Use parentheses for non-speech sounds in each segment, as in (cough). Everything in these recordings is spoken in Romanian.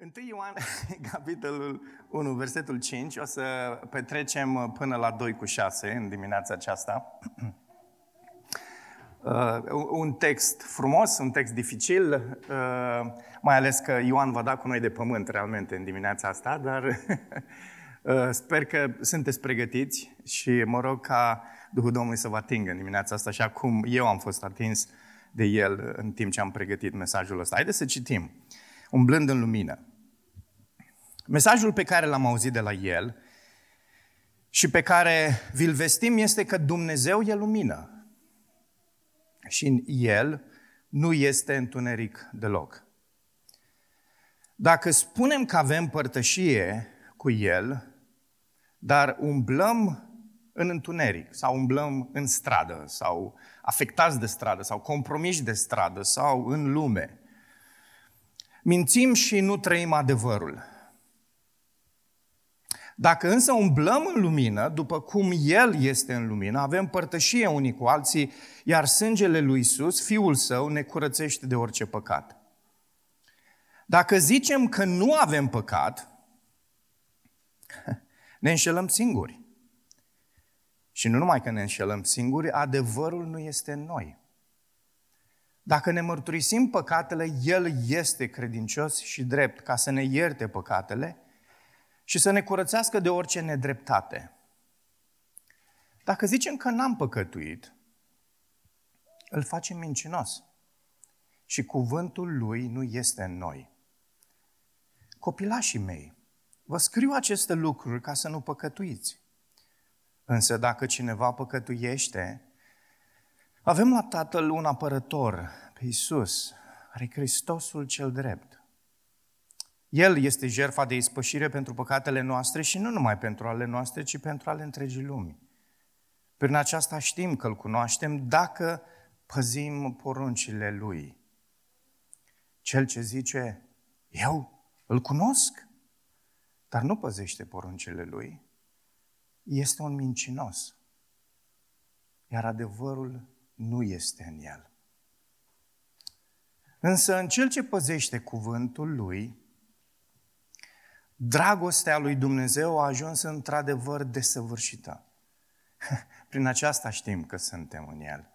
1 Ioan, (laughs) capitolul 1, versetul 5, o să petrecem până la 2 cu 6 în dimineața aceasta. (clears throat) Uh, un text frumos, un text dificil, uh, mai ales că Ioan va da cu noi de pământ realmente în dimineața asta, dar (laughs) uh, sper că sunteți pregătiți și mă rog ca Duhul Domnului să vă atingă în dimineața asta, așa cum eu am fost atins de el în timp ce am pregătit mesajul ăsta. Haideți să citim umblând în lumină. Mesajul pe care l-am auzit de la el și pe care vi-l vestim este că Dumnezeu e lumină și în el nu este întuneric deloc. Dacă spunem că avem părtășie cu el, dar umblăm în întuneric sau umblăm în stradă sau afectați de stradă sau compromiși de stradă sau în lume, mințim și nu trăim adevărul. Dacă însă umblăm în lumină, după cum El este în lumină, avem părtășie unii cu alții, iar sângele lui Isus, Fiul Său, ne curățește de orice păcat. Dacă zicem că nu avem păcat, (laughs) ne înșelăm singuri. Și nu numai că ne înșelăm singuri, adevărul nu este în noi. Dacă ne mărturisim păcatele, El este credincios și drept ca să ne ierte păcatele și să ne curățească de orice nedreptate. Dacă zicem că n-am păcătuit, îl facem mincinos și cuvântul lui nu este în noi. Copilașii mei, vă scriu aceste lucruri ca să nu păcătuiți. Însă dacă cineva păcătuiește, avem la Tatăl un apărător, pe Iisus, care e Hristosul cel drept. El este jertfa de ispășire pentru păcatele noastre și nu numai pentru ale noastre, ci pentru ale întregii lumi. Prin aceasta știm că îl cunoaștem dacă păzim poruncile Lui. Cel ce zice, eu îl cunosc, dar nu păzește poruncile Lui, este un mincinos. Iar adevărul nu este în el. Însă în cel ce păzește cuvântul lui, dragostea lui Dumnezeu a ajuns într-adevăr desăvârșită. (laughs) Prin aceasta știm că suntem în el.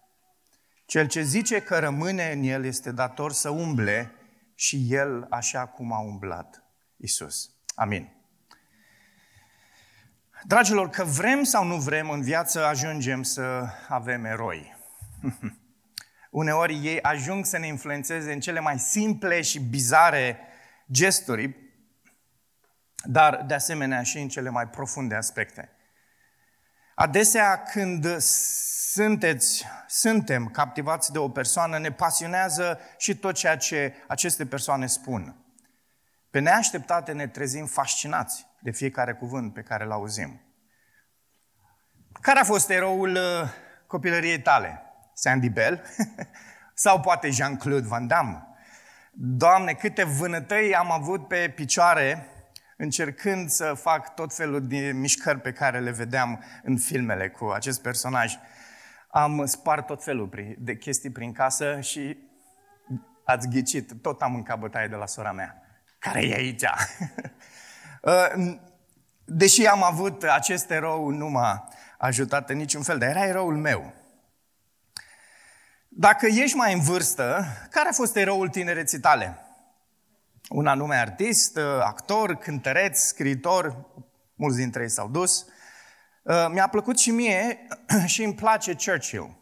Cel ce zice că rămâne în el este dator să umble și el așa cum a umblat Isus. Amin. Dragilor, că vrem sau nu vrem în viață, ajungem să avem eroi. (laughs) Uneori ei ajung să ne influențeze în cele mai simple și bizare gesturi, dar de asemenea și în cele mai profunde aspecte. Adesea când sunteți, suntem captivați de o persoană, ne pasionează și tot ceea ce aceste persoane spun. Pe neașteptate ne trezim fascinați de fiecare cuvânt pe care îl auzim. Care a fost eroul uh, copilăriei tale? Sandy Bell? (laughs) Sau poate Jean-Claude Van Damme? Doamne, câte vânătăi am avut pe picioare încercând să fac tot felul de mișcări pe care le vedeam în filmele cu acest personaj. Am spart tot felul de chestii prin casă și ați ghicit, tot am mâncat bătaie de la sora mea. Care e aici? (laughs) Uh, deși am avut acest erou, nu m-a ajutat în niciun fel, dar era eroul meu. Dacă ești mai în vârstă, care a fost eroul tinereții tale? Un anume artist, actor, cântăreț, scriitor, mulți dintre ei s-au dus. Uh, mi-a plăcut și mie (clears throat) și îmi place Churchill.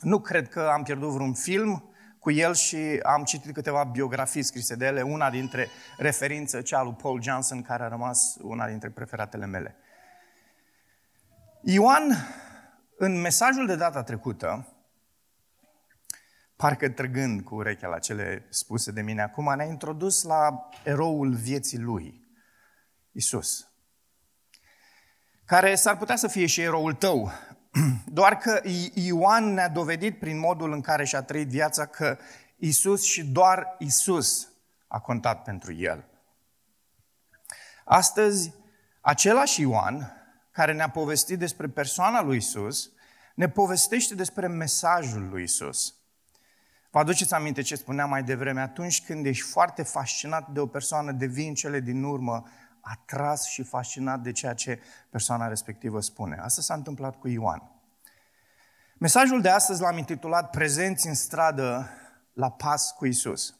Nu cred că am pierdut vreun film cu el și am citit câteva biografii scrise de ele, una dintre referințe, cea lui Paul Johnson, care a rămas una dintre preferatele mele. Ioan, în mesajul de data trecută, parcă trăgând cu urechea la cele spuse de mine acum, ne-a introdus la eroul vieții lui, Isus, care s-ar putea să fie și eroul tău, (clears throat) doar că Ioan ne-a dovedit prin modul în care și-a trăit viața că Isus și doar Isus a contat pentru el. Astăzi, același Ioan, care ne-a povestit despre persoana lui Isus, ne povestește despre mesajul lui Isus. Vă aduceți aminte ce spuneam mai devreme? Atunci când ești foarte fascinat de o persoană, devii în cele din urmă atras și fascinat de ceea ce persoana respectivă spune. Asta s-a întâmplat cu Ioan. Mesajul de astăzi l-am intitulat Prezenți în stradă la pas cu Isus.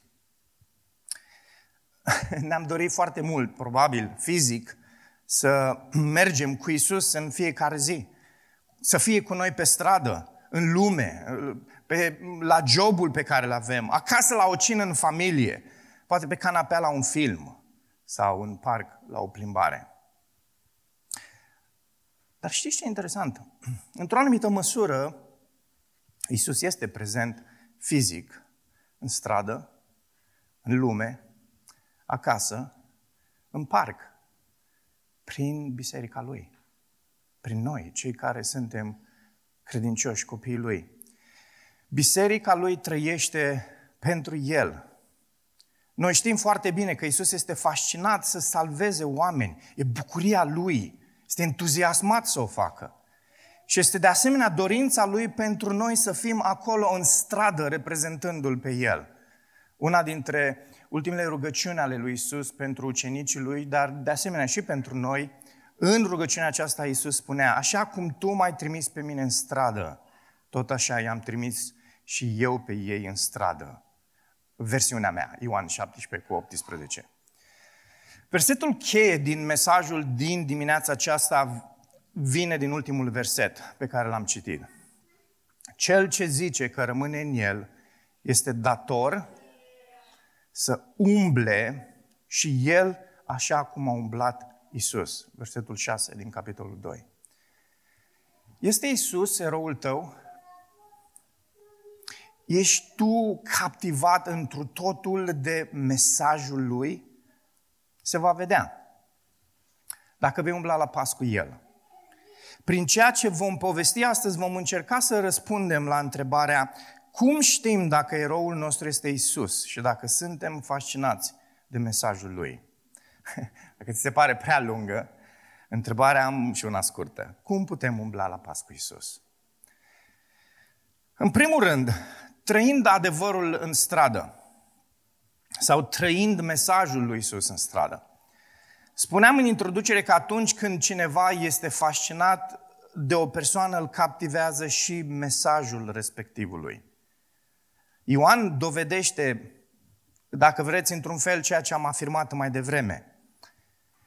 (laughs) Ne-am dorit foarte mult, probabil fizic, să mergem cu Isus în fiecare zi. Să fie cu noi pe stradă, în lume, pe, la jobul pe care îl avem, acasă la o cină în familie, poate pe canapea la un film sau în parc la o plimbare. Dar știți ce e interesant? (clears throat) Într-o anumită măsură, Isus este prezent fizic în stradă, în lume, acasă, în parc, prin biserica Lui, prin noi, cei care suntem credincioși, copiii Lui. Biserica Lui trăiește pentru El. Noi știm foarte bine că Isus este fascinat să salveze oameni. E bucuria Lui. Este entuziasmat să o facă. Și este de asemenea dorința Lui pentru noi să fim acolo în stradă reprezentându-L pe El. Una dintre ultimele rugăciuni ale lui Isus pentru ucenicii lui, dar de asemenea și pentru noi, în rugăciunea aceasta Isus spunea, așa cum tu m-ai trimis pe mine în stradă, tot așa i-am trimis și eu pe ei în stradă. Versiunea mea, Ioan 17 cu 18. Versetul cheie din mesajul din dimineața aceasta vine din ultimul verset pe care l-am citit. Cel ce zice că rămâne în el este dator să umble și el așa cum a umblat Isus. Versetul 6 din capitolul 2. Este Isus eroul tău? Ești tu captivat întru totul de mesajul lui? Se va vedea. Dacă vei umbla la pas cu el. Prin ceea ce vom povesti astăzi, vom încerca să răspundem la întrebarea cum știm dacă eroul nostru este Isus și dacă suntem fascinați de mesajul lui? (laughs) Dacă ți se pare prea lungă, întrebarea am și una scurtă. Cum putem umbla la pas cu Isus? În primul rând, trăind adevărul în stradă sau trăind mesajul lui Isus în stradă. Spuneam în introducere că atunci când cineva este fascinat de o persoană, îl captivează și mesajul respectivului. Ioan dovedește, dacă vreți, într-un fel ceea ce am afirmat mai devreme.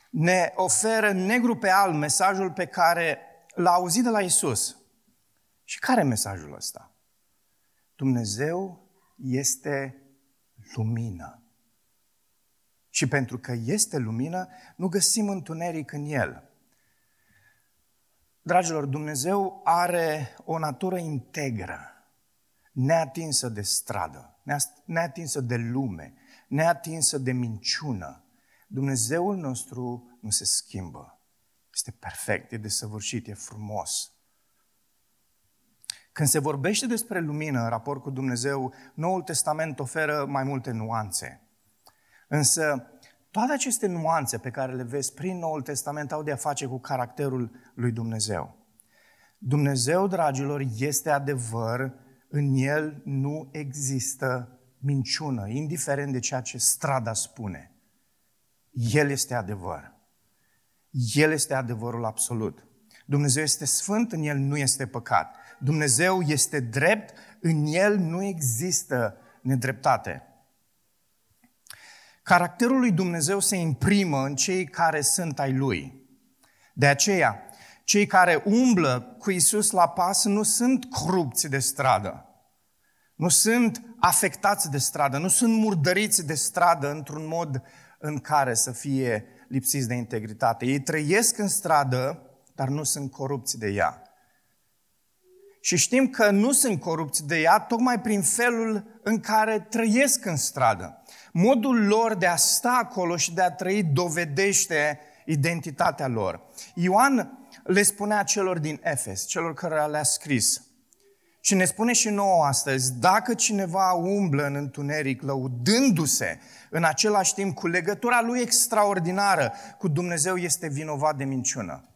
Ne oferă negru pe alb mesajul pe care l-a auzit de la Isus. Și care e mesajul ăsta? Dumnezeu este lumină. Și pentru că este lumină, nu găsim întuneric în El. Dragilor, Dumnezeu are o natură integră, neatinsă de stradă, neatinsă de lume, neatinsă de minciună. Dumnezeul nostru nu se schimbă. Este perfect, e desăvârșit, e frumos. Când se vorbește despre lumină în raport cu Dumnezeu, Noul Testament oferă mai multe nuanțe. Însă, toate aceste nuanțe pe care le vezi prin Noul Testament au de a face cu caracterul lui Dumnezeu. Dumnezeu, dragilor, este adevăr, în El nu există minciună, indiferent de ceea ce strada spune. El este adevăr. El este adevărul absolut. Dumnezeu este sfânt, în El nu este păcat. Dumnezeu este drept, în El nu există nedreptate. Caracterul lui Dumnezeu se imprimă în cei care sunt ai Lui. De aceea, cei care umblă cu Isus la pas nu sunt corupți de stradă. Nu sunt afectați de stradă, nu sunt murdăriți de stradă într-un mod în care să fie lipsiți de integritate. Ei trăiesc în stradă, dar nu sunt corupți de ea. Și știm că nu sunt corupți de ea tocmai prin felul în care trăiesc în stradă. Modul lor de a sta acolo și de a trăi dovedește identitatea lor. Ioan le spunea celor din Efes, celor care le-a scris, și ne spune și nouă astăzi, dacă cineva umblă în întuneric lăudându-se în același timp cu legătura lui extraordinară cu Dumnezeu, este vinovat de minciună.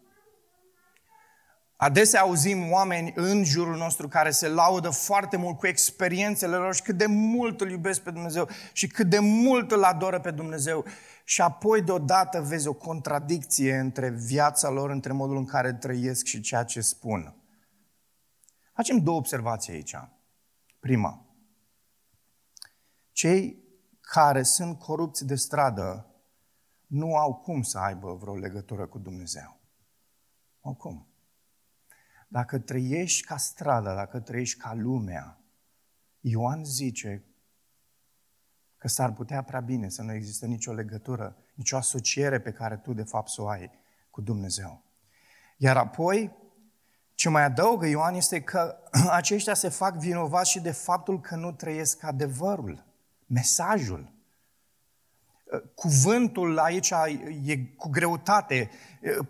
Adesea auzim oameni în jurul nostru care se laudă foarte mult cu experiențele lor și cât de mult îl iubesc pe Dumnezeu și cât de mult îl adoră pe Dumnezeu. Și apoi deodată vezi o contradicție între viața lor, între modul în care trăiesc și ceea ce spun. Facem două observații aici. Prima, cei care sunt corupți de stradă nu au cum să aibă vreo legătură cu Dumnezeu. Au cum. Dacă trăiești ca strada, dacă trăiești ca lumea, Ioan zice că s-ar putea prea bine să nu există nicio legătură, nicio asociere pe care tu de fapt să o ai cu Dumnezeu. Iar apoi, ce mai adaugă Ioan este că (clears throat) aceștia se fac vinovați și de faptul că nu trăiesc adevărul, mesajul. Cuvântul aici e cu greutate,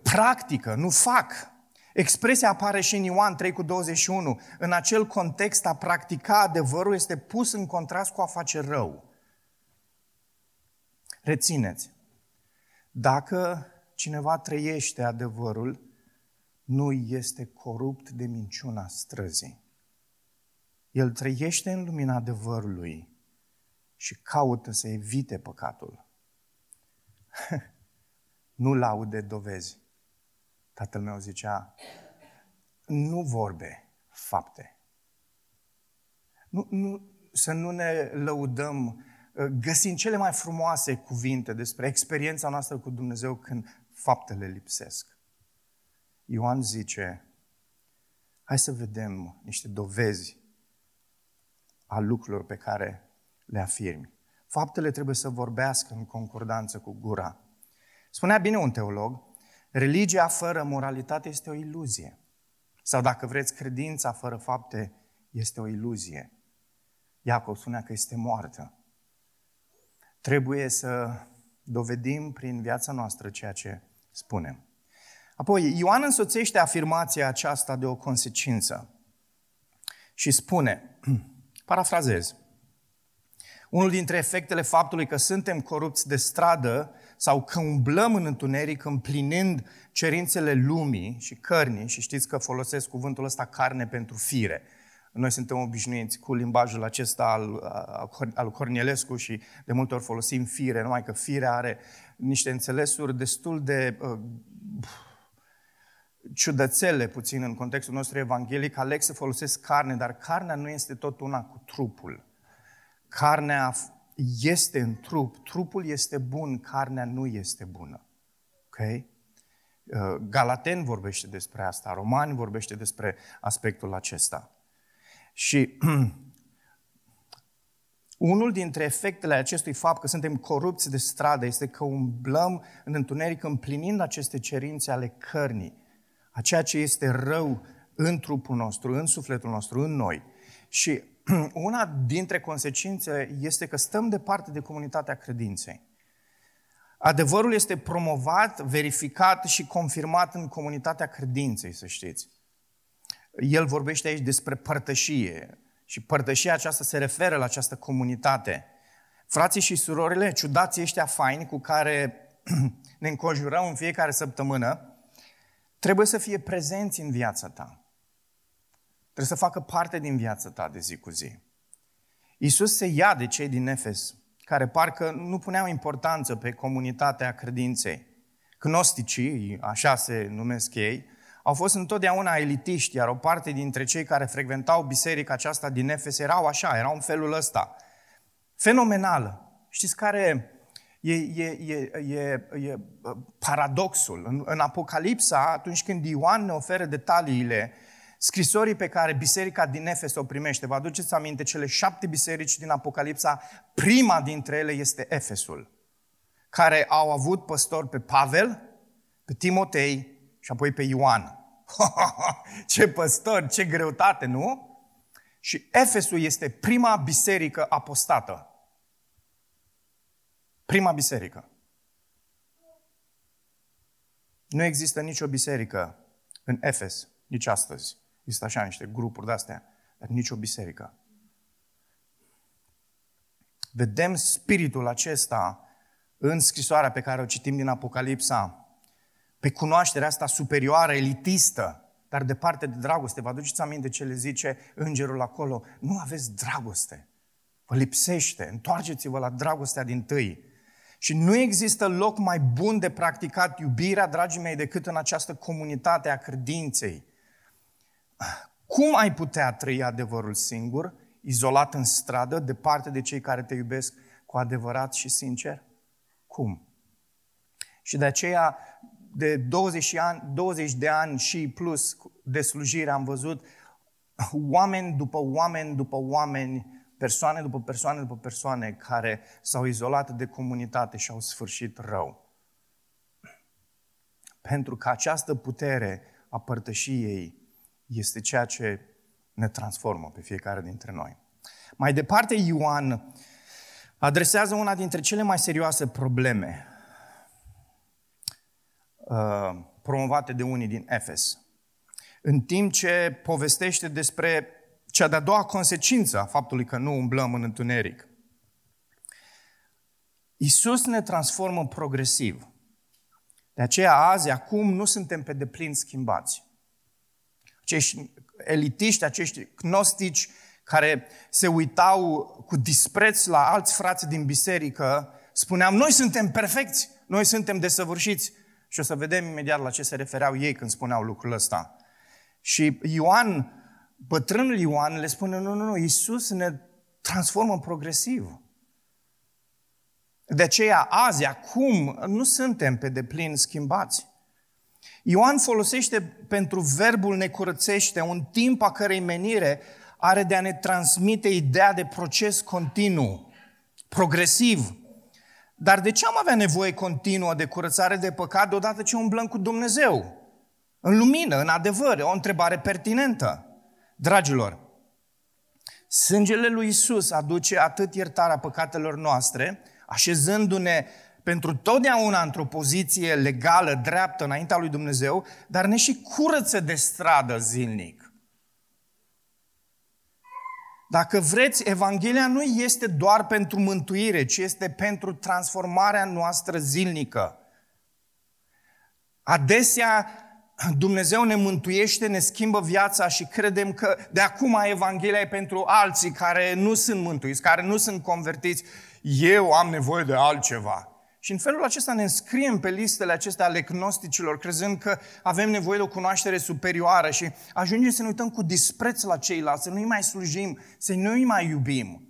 practică, nu fac. Expresia apare și în Ioan 3 cu 21. În acel context, a practica adevărul este pus în contrast cu a face rău. Rețineți, dacă cineva trăiește adevărul, nu este corupt de minciuna străzii. El trăiește în lumina adevărului și caută să evite păcatul. (laughs) nu laude dovezi. Tatăl meu zicea, nu vorbe, fapte. Nu, nu, să nu ne lăudăm uh, găsind cele mai frumoase cuvinte despre experiența noastră cu Dumnezeu când faptele lipsesc. Ioan zice, hai să vedem niște dovezi a lucrurilor pe care le afirmi. Faptele trebuie să vorbească în concordanță cu gura. Spunea bine un teolog, Religia fără moralitate este o iluzie. Sau dacă vreți, credința fără fapte este o iluzie. Iacov spunea că este moartă. Trebuie să dovedim prin viața noastră ceea ce spunem. Apoi, Ioan însoțește afirmația aceasta de o consecință și spune, (clears throat) parafrazez, unul dintre efectele faptului că suntem corupți de stradă sau că umblăm în întuneric împlinind cerințele lumii și cărnii, și știți că folosesc cuvântul ăsta carne pentru fire. Noi suntem obișnuiți cu limbajul acesta al, al Cornelescu și de multe ori folosim fire, numai că fire are niște înțelesuri destul de uh, ciudățele puțin în contextul nostru evanghelic. Aleg să folosesc carne, dar carnea nu este tot una cu trupul. Carnea este în trup, trupul este bun, carnea nu este bună. Ok? Uh, Galaten vorbește despre asta, Romani vorbește despre aspectul acesta. Și (clears throat) unul dintre efectele acestui fapt că suntem corupți de stradă este că umblăm în întuneric împlinind aceste cerințe ale cărnii, a ceea ce este rău în trupul nostru, în sufletul nostru, în noi. Și (clears throat) una dintre consecințe este că stăm departe de comunitatea credinței. Adevărul este promovat, verificat și confirmat în comunitatea credinței, să știți. El vorbește aici despre părtășie și părtășia aceasta se referă la această comunitate. Frații și surorile, ciudații ăștia faini cu care (clears throat) ne înconjurăm în fiecare săptămână, trebuie să fie prezenți în viața ta. Trebuie să facă parte din viața ta de zi cu zi. Iisus se ia de cei din Efes, care parcă nu puneau importanță pe comunitatea credinței. Gnosticii, așa se numesc ei, au fost întotdeauna elitiști, iar o parte dintre cei care frecventau biserica aceasta din Efes erau așa, erau în felul ăsta. Fenomenală. Știți care e, e, e, e, e paradoxul? În, în Apocalipsa, atunci când Ioan ne oferă detaliile scrisorii pe care biserica din Efes o primește. Vă aduceți aminte, cele șapte biserici din Apocalipsa, prima dintre ele este Efesul, care au avut păstor pe Pavel, pe Timotei și apoi pe Ioan. (laughs) ce păstor, ce greutate, nu? Și Efesul este prima biserică apostată. Prima biserică. Nu există nicio biserică în Efes nici astăzi Există așa niște grupuri de-astea, dar nicio biserică. Vedem spiritul acesta în scrisoarea pe care o citim din Apocalipsa, pe cunoașterea asta superioară, elitistă, dar departe de dragoste. Vă aduceți aminte ce le zice îngerul acolo? Nu aveți dragoste. Vă lipsește. Întoarceți-vă la dragostea din tâi. Și nu există loc mai bun de practicat iubirea, dragii mei, decât în această comunitate a credinței. Cum ai putea trăi adevărul singur, izolat în stradă, departe de cei care te iubesc cu adevărat și sincer? Cum? Și de aceea, de 20, ani, 20 de ani și plus de slujire, am văzut oameni după oameni după oameni persoane după persoane după persoane care s-au izolat de comunitate și au sfârșit rău. Pentru că această putere a părtășiei este ceea ce ne transformă pe fiecare dintre noi. Mai departe, Ioan adresează una dintre cele mai serioase probleme uh, promovate de unii din Efes. În timp ce povestește despre cea de-a doua consecință a faptului că nu umblăm în întuneric. Isus ne transformă progresiv. De aceea azi, acum, nu suntem pe deplin schimbați. Acești elitiști, acești gnostici care se uitau cu dispreț la alți frați din biserică, spuneam, noi suntem perfecți, noi suntem desăvârșiți. Și o să vedem imediat la ce se refereau ei când spuneau lucrul ăsta. Și Ioan bătrânul Ioan le spune, nu, nu, nu, Iisus ne transformă progresiv. De aceea, azi, acum, nu suntem pe deplin schimbați. Ioan folosește pentru verbul ne curățește un timp a cărei menire are de a ne transmite ideea de proces continuu, progresiv. Dar de ce am avea nevoie continuă de curățare de păcat deodată ce umblăm cu Dumnezeu? În lumină, în adevăr, o întrebare pertinentă. Dragilor, sângele lui Isus aduce atât iertarea păcatelor noastre, așezându-ne pentru totdeauna într-o poziție legală, dreaptă, înaintea lui Dumnezeu, dar ne și curăță de stradă zilnic. Dacă vreți, Evanghelia nu este doar pentru mântuire, ci este pentru transformarea noastră zilnică. Adesea Dumnezeu ne mântuiește, ne schimbă viața și credem că de acum Evanghelia e pentru alții care nu sunt mântuiți, care nu sunt convertiți. Eu am nevoie de altceva. Și în felul acesta ne înscriem pe listele acestea ale gnosticilor, crezând că avem nevoie de o cunoaștere superioară și ajungem să ne uităm cu dispreț la ceilalți, să nu-i mai slujim, să nu-i mai iubim.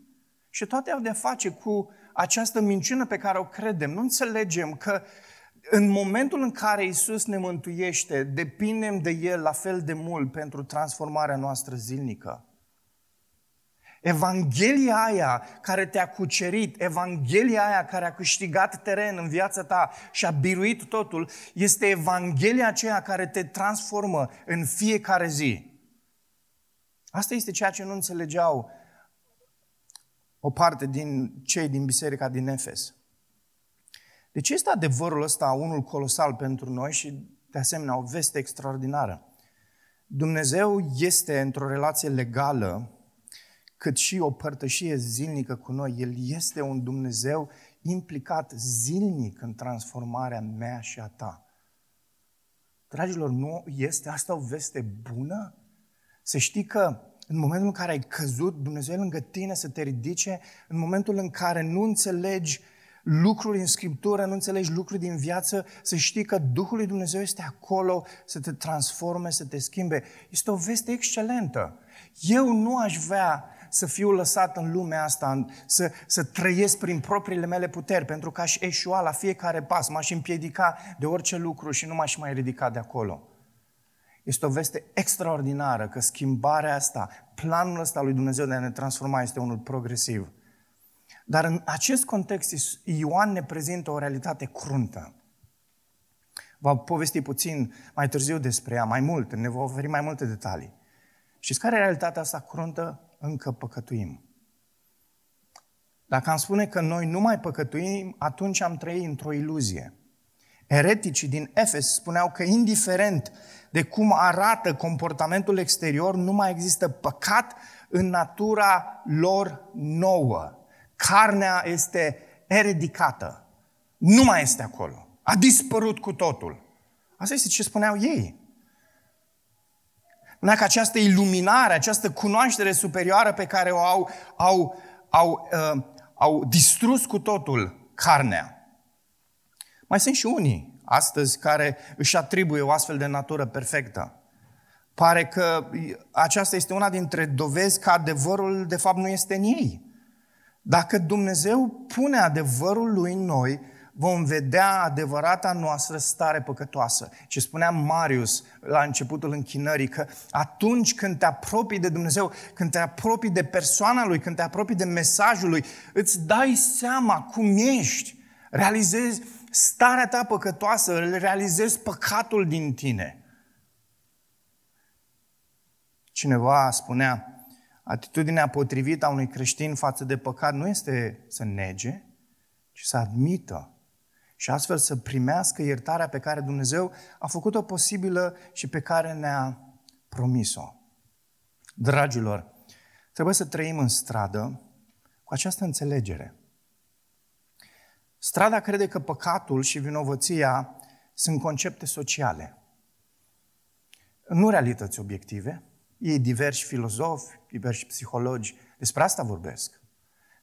Și toate au de face cu această minciună pe care o credem. Nu înțelegem că în momentul în care Isus ne mântuiește, depindem de El la fel de mult pentru transformarea noastră zilnică. Evanghelia aia care te-a cucerit, Evanghelia aia care a câștigat teren în viața ta și a biruit totul, este Evanghelia aceea care te transformă în fiecare zi. Asta este ceea ce nu înțelegeau o parte din cei din biserica din Efes. Deci este adevărul ăsta unul colosal pentru noi și de asemenea o veste extraordinară. Dumnezeu este într-o relație legală, cât și o părtășie zilnică cu noi. El este un Dumnezeu implicat zilnic în transformarea mea și a ta. Dragilor, nu este asta o veste bună? Să știi că în momentul în care ai căzut, Dumnezeu e lângă tine să te ridice, în momentul în care nu înțelegi lucruri în Scriptură, nu înțelegi lucruri din viață, să știi că Duhul lui Dumnezeu este acolo să te transforme, să te schimbe. Este o veste excelentă. Eu nu aș vrea să fiu lăsat în lumea asta, să, să trăiesc prin propriile mele puteri, pentru că aș eșua la fiecare pas, m-aș împiedica de orice lucru și nu m-aș mai ridica de acolo. Este o veste extraordinară că schimbarea asta, planul ăsta lui Dumnezeu de a ne transforma este unul progresiv. Dar în acest context, Ioan ne prezintă o realitate cruntă. Va povesti puțin mai târziu despre ea, mai mult, ne va oferi mai multe detalii. Și care e realitatea asta cruntă? Încă păcătuim. Dacă am spune că noi nu mai păcătuim, atunci am trăit într-o iluzie. Ereticii din Efes spuneau că indiferent de cum arată comportamentul exterior, nu mai există păcat în natura lor nouă carnea este eradicată. Nu mai este acolo. A dispărut cu totul. Asta este ce spuneau ei. Spunea că această iluminare, această cunoaștere superioară pe care o au, au, au, uh, au distrus cu totul carnea. Mai sunt și unii astăzi care își atribuie o astfel de natură perfectă. Pare că aceasta este una dintre dovezi că adevărul de fapt nu este în ei. Dacă Dumnezeu pune adevărul lui în noi, vom vedea adevărata noastră stare păcătoasă. Ce spunea Marius la începutul închinării, că atunci când te apropii de Dumnezeu, când te apropii de persoana Lui, când te apropii de mesajul Lui, îți dai seama cum ești. Realizezi starea ta păcătoasă, realizezi păcatul din tine. Cineva spunea, atitudinea potrivită a unui creștin față de păcat nu este să nege, ci să admită și astfel să primească iertarea pe care Dumnezeu a făcut-o posibilă și pe care ne-a promis-o. Dragilor, trebuie să trăim în stradă cu această înțelegere. Strada crede că păcatul și vinovăția sunt concepte sociale, nu realități obiective. Ei diversi filozofi, diversi psihologi, despre asta vorbesc.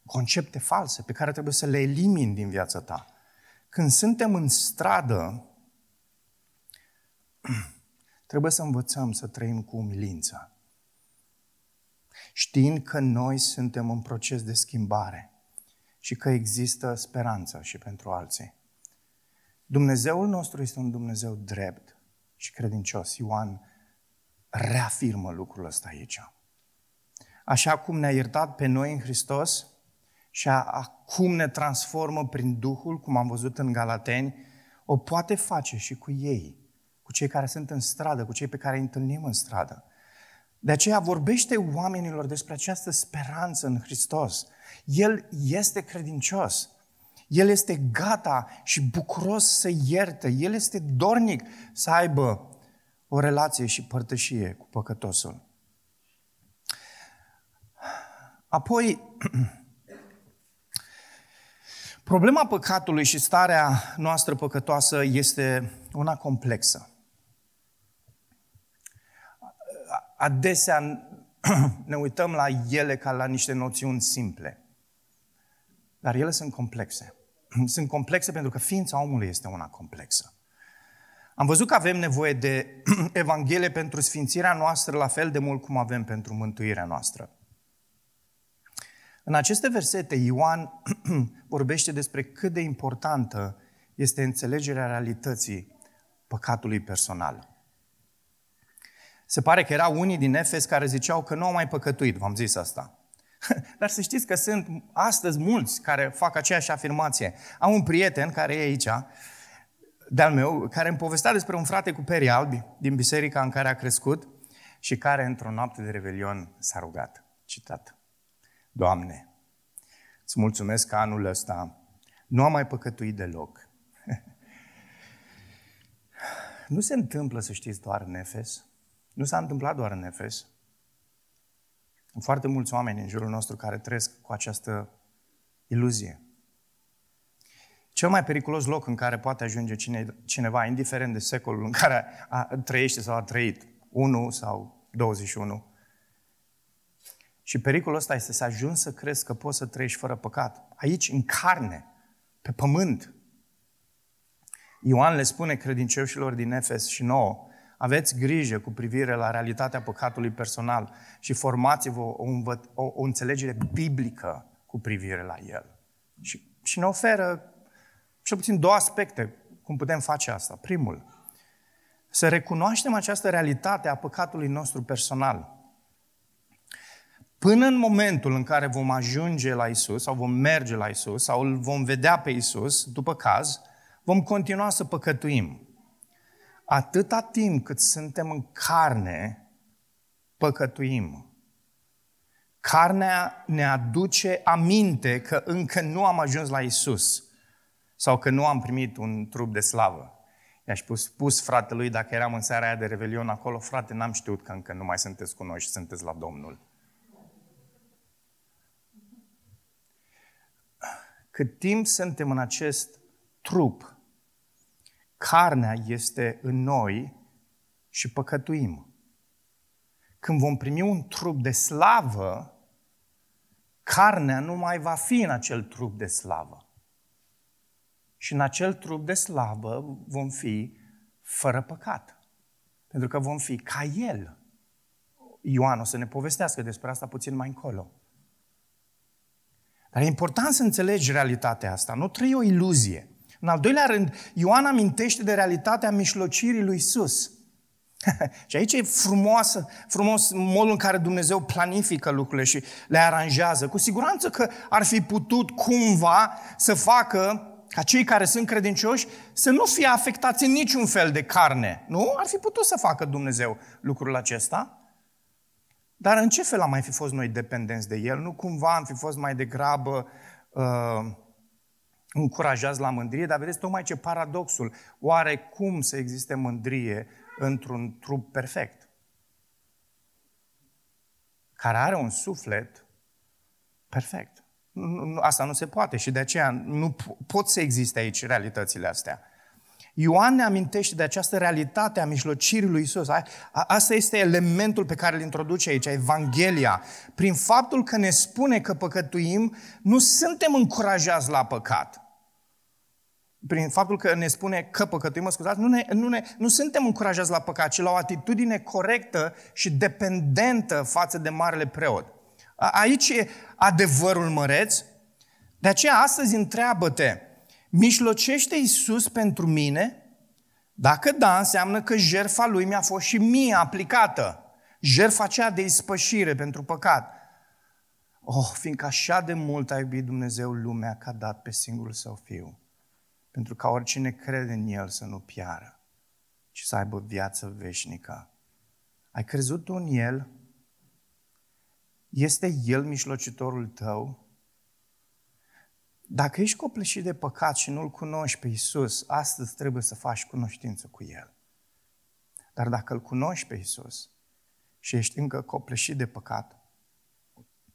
Concepte false pe care trebuie să le elimini din viața ta. Când suntem în stradă, (clears throat) trebuie să învățăm să trăim cu umilință. Știind că noi suntem în proces de schimbare și că există speranță și pentru alții. Dumnezeul nostru este un Dumnezeu drept și credincios. Ioan reafirmă lucrul ăsta aici. Așa cum ne-a iertat pe noi în Hristos, și a, acum ne transformă prin Duhul, cum am văzut în Galateni, o poate face și cu ei, cu cei care sunt în stradă, cu cei pe care îi întâlnim în stradă. De aceea vorbește oamenilor despre această speranță în Hristos. El este credincios. El este gata și bucuros să ierte. El este dornic să aibă o relație și părtășie cu păcătosul. Apoi, (clears throat) Problema păcatului și starea noastră păcătoasă este una complexă. Adesea (clears throat) ne uităm la ele ca la niște noțiuni simple. Dar ele sunt complexe. (clears throat) Sunt complexe pentru că ființa omului este una complexă. Am văzut că avem nevoie de (clears throat) Evanghelie pentru sfințirea noastră la fel de mult cum avem pentru mântuirea noastră. În aceste versete, Ioan (clears throat) vorbește despre cât de importantă este înțelegerea realității păcatului personal. Se pare că erau unii din Efes care ziceau că nu au mai păcătuit, v-am zis asta. (laughs) Dar să știți că sunt astăzi mulți care fac aceeași afirmație. Am un prieten care e aici, de-al meu, care îmi povestea despre un frate cu peri albi din biserica în care a crescut și care într-o noapte de revelion s-a rugat. Citat. Doamne, îți mulțumesc că anul ăsta nu am mai păcătuit deloc. (laughs) nu se întâmplă, să știți, doar în Efes. Nu s-a întâmplat doar în Efes. Sunt foarte mulți oameni în jurul nostru care trăiesc cu această iluzie. Cel mai periculos loc în care poate ajunge cine, cineva, indiferent de secolul în care a, trăiește sau a trăit, 1 sau 21, și pericolul ăsta este să ajungi să crezi că poți să trăiești fără păcat. Aici, în carne, pe pământ. Ioan le spune credincioșilor din Efes și nouă, aveți grijă cu privire la realitatea păcatului personal și formați-vă o, o, o înțelegere biblică cu privire la el. Și, și ne oferă cel puțin două aspecte cum putem face asta. Primul, să recunoaștem această realitate a păcatului nostru personal. Până în momentul în care vom ajunge la Isus sau vom merge la Isus sau îl vom vedea pe Isus, după caz, vom continua să păcătuim. Atâta timp cât suntem în carne, păcătuim. Carnea ne aduce aminte că încă nu am ajuns la Isus sau că nu am primit un trup de slavă. I-aș spus, spus fratelui, dacă eram în seara aia de revelion acolo, frate, n-am știut că încă nu mai sunteți cu noi și sunteți la Domnul. Cât timp suntem în acest trup, carnea este în noi și păcătuim. când vom primi un trup de slavă, carnea nu mai va fi în acel trup de slavă. Și în acel trup de slavă vom fi fără păcat. Pentru că vom fi ca El. Ioan o să ne povestească despre asta puțin mai încolo. Dar e important să înțelegi realitatea asta, nu trăi o iluzie. În al doilea rând, Ioan amintește de realitatea mișlocirii lui Isus. (laughs) și aici e frumoasă, frumos modul în care Dumnezeu planifică lucrurile și le aranjează. Cu siguranță că ar fi putut cumva să facă ca cei care sunt credincioși să nu fie afectați în niciun fel de carne. Nu? Ar fi putut să facă Dumnezeu lucrul acesta. Dar în ce fel am mai fi fost noi dependenți de El? Nu cumva am fi fost mai degrabă uh, încurajați la mândrie? Dar vedeți tocmai ce paradoxul. Oare cum să existe mândrie într-un trup perfect? Care are un suflet perfect. Asta nu se poate și de aceea nu pot să existe aici realitățile astea. Ioan ne amintește de această realitate a mijlocirii lui Isus. Asta este elementul pe care îl introduce aici, Evanghelia. Prin faptul că ne spune că păcătuim, nu suntem încurajați la păcat. Prin faptul că ne spune că păcătuim, mă scuzați, nu, ne, nu, ne, nu suntem încurajați la păcat, ci la o atitudine corectă și dependentă față de marele preot. Aici e adevărul măreț. De aceea astăzi întreabă-te, Mișlocește Iisus pentru mine? Dacă da, înseamnă că jertfa lui mi-a fost și mie aplicată. Jertfa aceea de ispășire pentru păcat. Oh, fiindcă așa de mult a iubit Dumnezeu lumea că a dat pe singurul său fiu. Pentru ca oricine crede în El să nu piară, ci să aibă viață veșnică. Ai crezut tu în El? Este El mijlocitorul tău? Dacă ești copleșit de păcat și nu-L cunoști pe Isus, astăzi trebuie să faci cunoștință cu El. Dar dacă îl cunoști pe Isus și ești încă copleșit de păcat,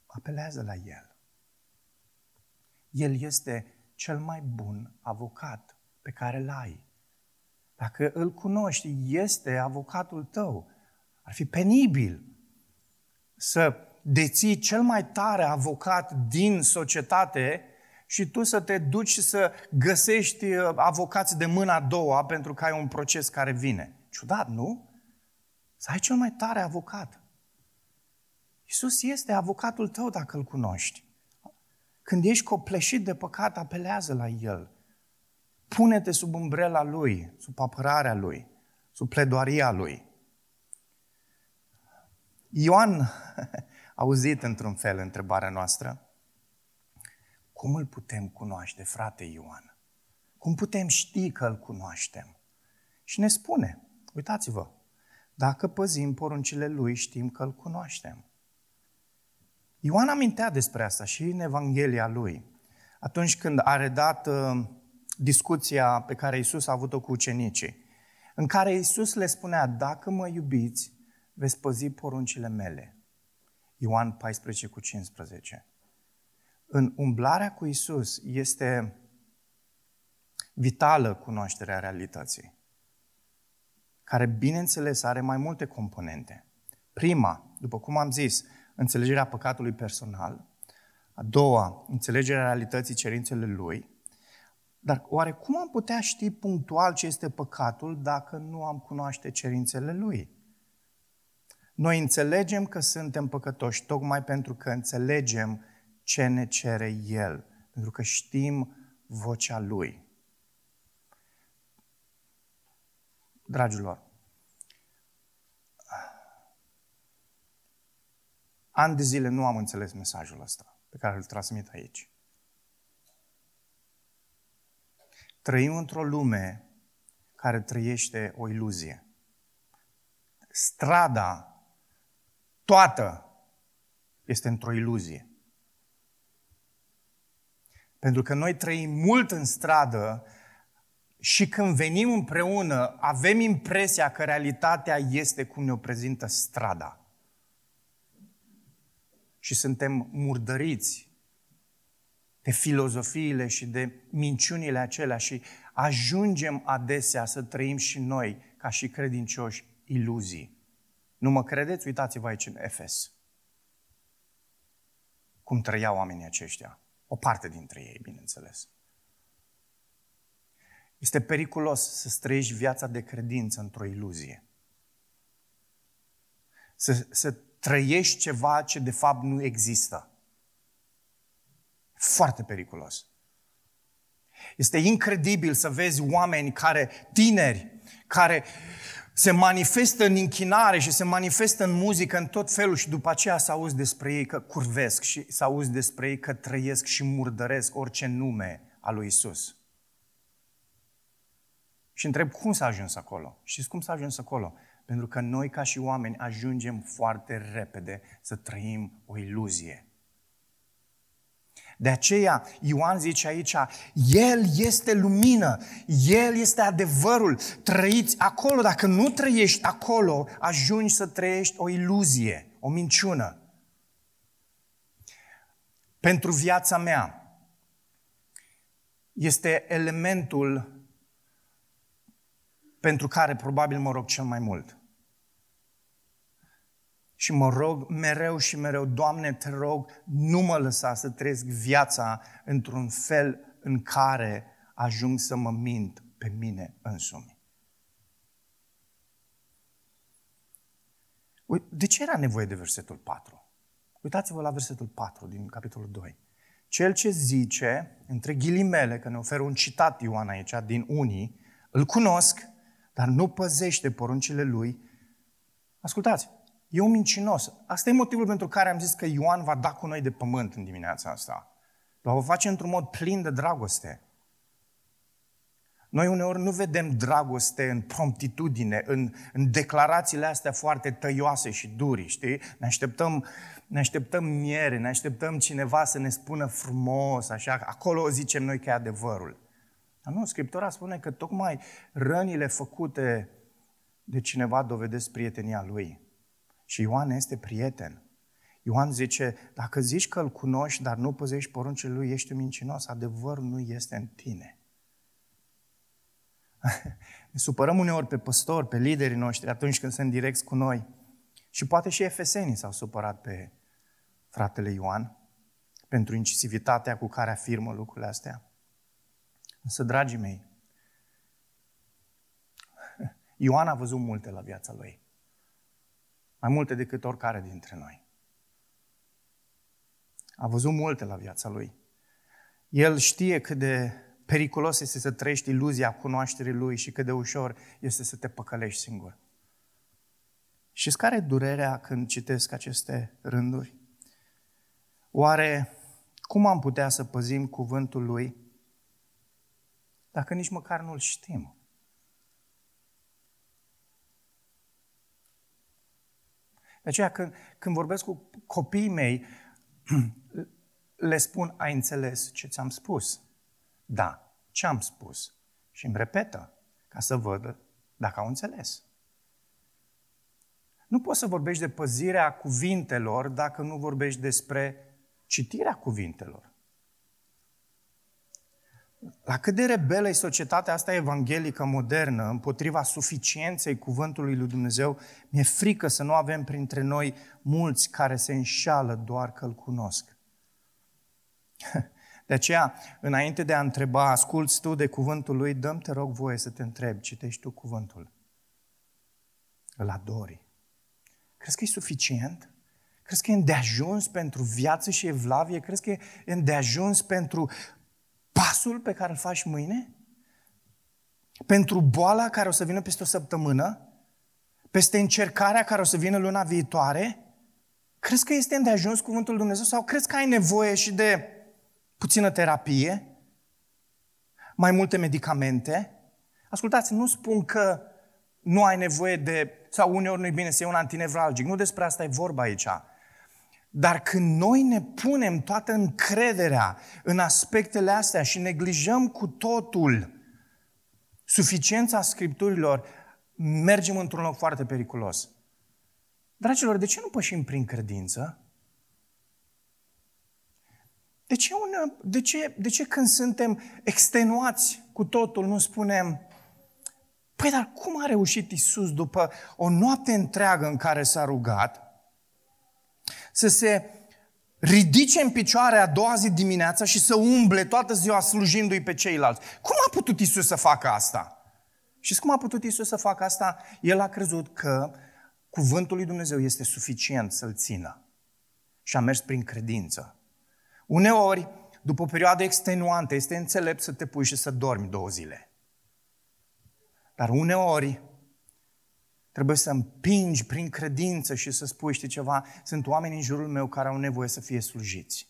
apelează la El. El este cel mai bun avocat pe care îl ai. Dacă îl cunoști, este avocatul tău. Ar fi penibil să deții cel mai tare avocat din societate și tu să te duci și să găsești uh, avocați de mâna a doua pentru că ai un proces care vine. Ciudat, nu? Să ai cel mai tare avocat. Iisus este avocatul tău dacă îl cunoști. Când ești copleșit de păcat, apelează la El. Pune-te sub umbrela Lui, sub apărarea Lui, sub pledoaria Lui. Ioan (laughs) a auzit într-un fel întrebarea noastră. Cum îl putem cunoaște, frate Ioan? Cum putem ști că îl cunoaștem? Și ne spune, uitați-vă, dacă păzim poruncile lui, știm că îl cunoaștem. Ioan amintea despre asta și în Evanghelia lui. Atunci când a redat uh, discuția pe care Isus a avut-o cu ucenicii, în care Isus le spunea, dacă mă iubiți, veți păzi poruncile mele. Ioan 14 cu 15 în umblarea cu Isus este vitală cunoașterea realității, care, bineînțeles, are mai multe componente. Prima, după cum am zis, înțelegerea păcatului personal. A doua, înțelegerea realității cerințele lui. Dar oare cum am putea ști punctual ce este păcatul dacă nu am cunoaște cerințele lui? Noi înțelegem că suntem păcătoși tocmai pentru că înțelegem ce ne cere El, pentru că știm vocea Lui. Dragilor, ani de zile nu am înțeles mesajul ăsta pe care îl transmit aici. Trăim într-o lume care trăiește o iluzie. Strada toată este într-o iluzie. Pentru că noi trăim mult în stradă și când venim împreună, avem impresia că realitatea este cum ne-o prezintă strada. Și suntem murdăriți de filozofiile și de minciunile acelea și ajungem adesea să trăim și noi, ca și credincioși, iluzii. Nu mă credeți? Uitați-vă aici în Efes. Cum trăiau oamenii aceștia. O parte dintre ei, bineînțeles. Este periculos să trăiești viața de credință într-o iluzie. Să, să trăiești ceva ce de fapt nu există. Foarte periculos. Este incredibil să vezi oameni care, tineri, care se manifestă în închinare și se manifestă în muzică în tot felul și după aceea să auzi despre ei că curvesc și să auzi despre ei că trăiesc și murdăresc orice nume al lui Isus. Și întreb cum s-a ajuns acolo. Știți cum s-a ajuns acolo? Pentru că noi ca și oameni ajungem foarte repede să trăim o iluzie. De aceea Ioan zice aici, El este lumină, El este adevărul, trăiți acolo. Dacă nu trăiești acolo, ajungi să trăiești o iluzie, o minciună. Pentru viața mea este elementul pentru care probabil mă rog cel mai mult. Și mă rog mereu și mereu, Doamne, te rog, nu mă lăsa să trăiesc viața într-un fel în care ajung să mă mint pe mine însumi. De ce era nevoie de versetul 4? Uitați-vă la versetul 4 din capitolul 2. Cel ce zice, între ghilimele, că ne oferă un citat Ioan aici, din unii, îl cunosc, dar nu păzește poruncile lui. Ascultați, E un mincinos. Asta e motivul pentru care am zis că Ioan va da cu noi de pământ în dimineața asta. Dar o face într-un mod plin de dragoste. Noi uneori nu vedem dragoste în promptitudine, în, în declarațiile astea foarte tăioase și duri, știi? Ne așteptăm, ne așteptăm miere, ne așteptăm cineva să ne spună frumos, așa, acolo zicem noi că e adevărul. Dar nu, Scriptura spune că tocmai rănile făcute de cineva dovedesc prietenia lui. Și Ioan este prieten. Ioan zice, dacă zici că îl cunoști, dar nu păzești poruncile lui, ești un mincinos. Adevărul nu este în tine. (laughs) ne supărăm uneori pe păstori, pe liderii noștri atunci când sunt direcți cu noi. Și poate și efesenii s-au supărat pe fratele Ioan pentru incisivitatea cu care afirmă lucrurile astea. Însă, dragii mei, (laughs) Ioan a văzut multe la viața lui. Mai multe decât oricare dintre noi. A văzut multe la viața lui. El știe cât de periculos este să trăiești iluzia cunoașterii lui și cât de ușor este să te păcălești singur. Și care e durerea când citesc aceste rânduri? Oare cum am putea să păzim cuvântul lui dacă nici măcar nu-l știm? De aceea când, când vorbesc cu copiii mei, (clears throat) le spun, ai înțeles ce ți-am spus? Da, ce am spus? Și îmi repetă, ca să văd dacă au înțeles. Nu poți să vorbești de păzirea cuvintelor dacă nu vorbești despre citirea cuvintelor. La cât de rebelă e societatea asta evanghelică modernă împotriva suficienței cuvântului lui Dumnezeu, mi-e frică să nu avem printre noi mulți care se înșală doar că îl cunosc. (laughs) De aceea, înainte de a întreba, asculți tu de cuvântul lui, dăm te rog voie să te întrebi, citești tu cuvântul. Îl adori. Crezi că e suficient? Crezi că e îndeajuns pentru viață și evlavie? Crezi că e îndeajuns pentru pasul pe care îl faci mâine? Pentru boala care o să vină peste o săptămână? Peste încercarea care o să vină luna viitoare? Crezi că este îndeajuns cuvântul Lui Dumnezeu sau crezi că ai nevoie și de puțină terapie? Mai multe medicamente? Ascultați, nu spun că nu ai nevoie de, sau uneori nu e bine să iei un antinevralgic. Nu despre asta e vorba aici. Dar când noi ne punem toată încrederea în aspectele astea și neglijăm cu totul suficiența Scripturilor, mergem într-un loc foarte periculos. Dragilor, de ce nu pășim prin credință? De ce, une, de, ce, de ce când suntem extenuați cu totul nu spunem, păi Păi dar cum a reușit Isus după o noapte întreagă în care s-a rugat să se ridice în picioare a doua zi dimineața și să umble toată ziua slujindu-i pe ceilalți? Cum a putut Isus să facă asta? Și cum a putut Isus să facă asta? El a crezut că cuvântul lui Dumnezeu este suficient să-l țină. Și a mers prin credință. Uneori, după o perioadă extenuantă, este înțelept să te pui și să dormi două zile. Dar uneori trebuie să împingi prin credință și să spui, știi ceva, sunt oameni în jurul meu care au nevoie să fie slujiți.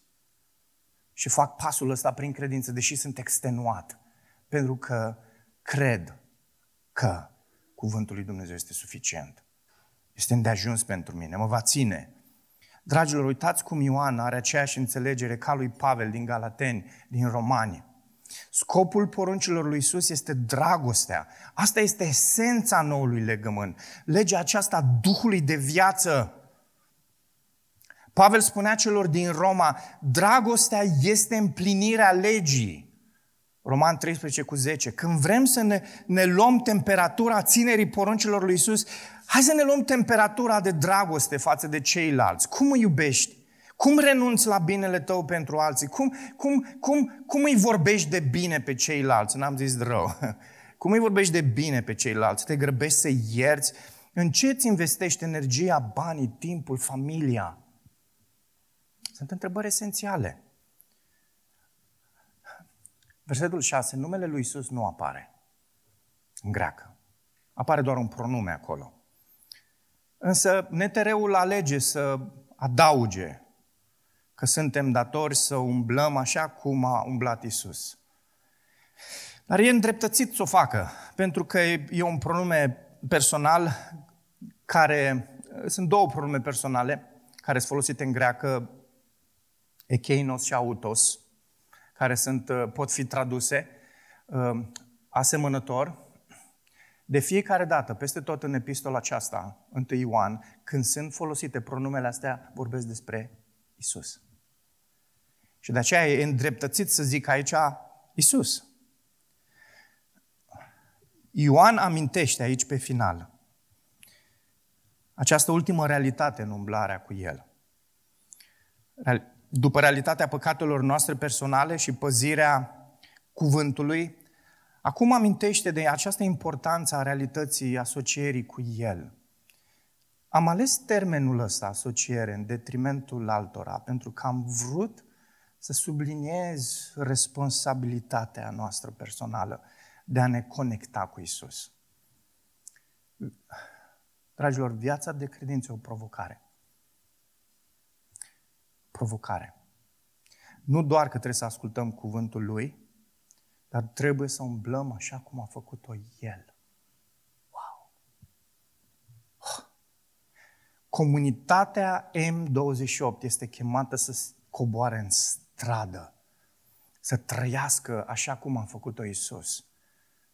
Și fac pasul ăsta prin credință, deși sunt extenuat. Pentru că cred că cuvântul lui Dumnezeu este suficient. Este îndeajuns pentru mine, mă va ține. Dragilor, uitați cum Ioan are aceeași înțelegere ca lui Pavel din Galateni, din Romani. Scopul poruncilor lui Isus este dragostea. Asta este esența noului legământ. Legea aceasta Duhului de viață. Pavel spunea celor din Roma, dragostea este împlinirea legii. Roman 13 cu 10. Când vrem să ne, ne luăm temperatura ținerii poruncilor lui Isus, hai să ne luăm temperatura de dragoste față de ceilalți. Cum îi iubești? Cum renunți la binele tău pentru alții? Cum, cum, cum, cum îi vorbești de bine pe ceilalți? N-am zis rău. (laughs) Cum îi vorbești de bine pe ceilalți? Te grăbești să ierți? În ce îți investești energia, banii, timpul, familia? Sunt întrebări esențiale. Versetul 6. Numele lui Isus nu apare în greacă. Apare doar un pronume acolo. Însă netereul alege să adauge că suntem datori să umblăm așa cum a umblat Isus. Dar e îndreptățit să o facă, pentru că e un pronume personal care, sunt două pronume personale care sunt folosite în greacă, ekeinos și autos, care sunt, pot fi traduse uh, asemănător. De fiecare dată, peste tot în epistola aceasta, 1 Ioan, când sunt folosite pronumele astea, vorbesc despre Isus. Și de aceea e îndreptățit să zic aici Isus. Ioan amintește aici pe final această ultimă realitate în umblarea cu El. După realitatea păcatelor noastre personale și păzirea cuvântului, acum amintește de această importanță a realității asocierii cu El. Am ales termenul ăsta, asociere, în detrimentul altora, pentru că am vrut să subliniez responsabilitatea noastră personală de a ne conecta cu Isus. Dragilor, viața de credință e o provocare. Provocare. Nu doar că trebuie să ascultăm cuvântul Lui, dar trebuie să umblăm așa cum a făcut-o El. Wow! Comunitatea M28 este chemată să coboare în stradă, să trăiască așa cum a făcut-o Isus.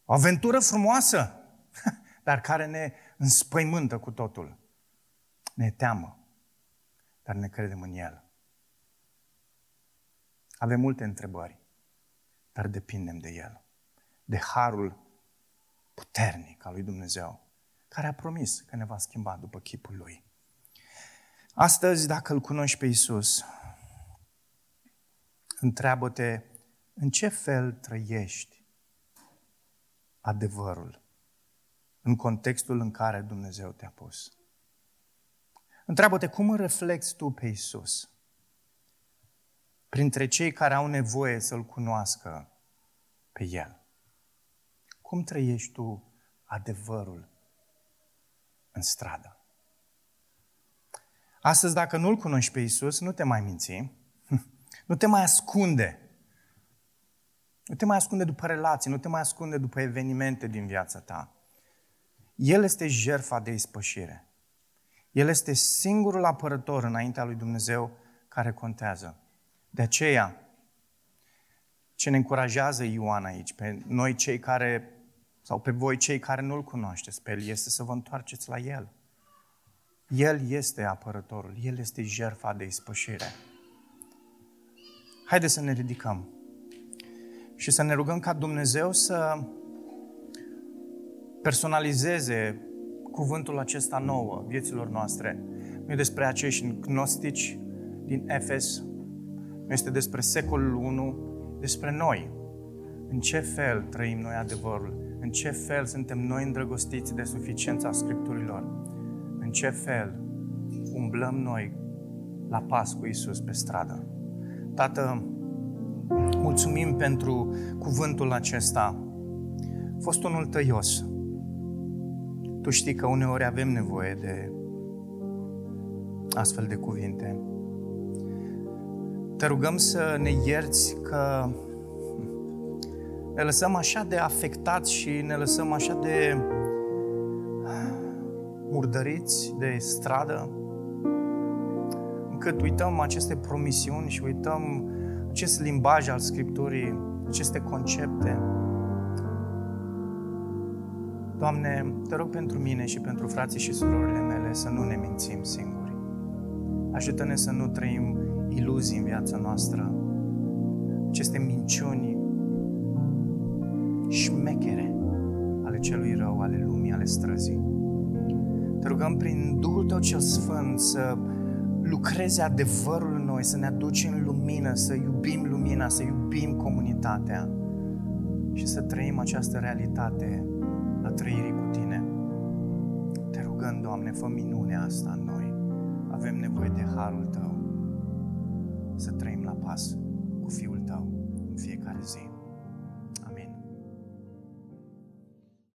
O aventură frumoasă, (laughs) dar care ne înspăimântă cu totul. Ne teamă, dar ne credem în El. Avem multe întrebări, dar depindem de El, de harul puternic al lui Dumnezeu, care a promis că ne va schimba după chipul Lui. Astăzi, dacă îl cunoști pe Isus, întreabă-te în ce fel trăiești adevărul în contextul în care Dumnezeu te-a pus. Întreabă-te cum îl reflexi tu pe Isus printre cei care au nevoie să-L cunoască pe El. Cum trăiești tu adevărul în stradă? Astăzi, dacă nu-L cunoști pe Isus, nu te mai minți, nu te mai ascunde. Nu te mai ascunde după relații, nu te mai ascunde după evenimente din viața ta. El este jertfa de ispășire. El este singurul apărător înaintea lui Dumnezeu care contează. De aceea, ce ne încurajează Ioan aici, pe noi cei care, sau pe voi cei care nu-L cunoașteți pe El, este să vă întoarceți la El. El este apărătorul, El este jertfa de ispășire. Haideți să ne ridicăm și să ne rugăm ca Dumnezeu să personalizeze cuvântul acesta nouă vieților noastre. Nu e despre acești gnostici din Efes, nu este despre secolul 1, despre noi. În ce fel trăim noi adevărul? În ce fel suntem noi îndrăgostiți de suficiența Scripturilor? În ce fel umblăm noi la pas cu Isus pe stradă? Tată, mulțumim pentru cuvântul acesta. A fost unul tăios. Tu știi că uneori avem nevoie de astfel de cuvinte. Te rugăm să ne ierți că ne lăsăm așa de afectați și ne lăsăm așa de murdăriți de stradă, încât uităm aceste promisiuni și uităm acest limbaj al Scripturii, aceste concepte. Doamne, te rog pentru mine și pentru frații și surorile mele să nu ne mințim singuri. Ajută-ne să nu trăim iluzii în viața noastră, aceste minciuni șmechere ale celui rău, ale lumii, ale străzii. Te rugăm prin Duhul Tău cel Sfânt să lucreze adevărul în noi, să ne aduci în lumină, să iubim lumina, să iubim comunitatea și să trăim această realitate a trăirii cu Tine. Te rugăm, Doamne, fă minunea asta în noi. Avem nevoie de harul Tău să trăim la pas cu Fiul Tău în fiecare zi.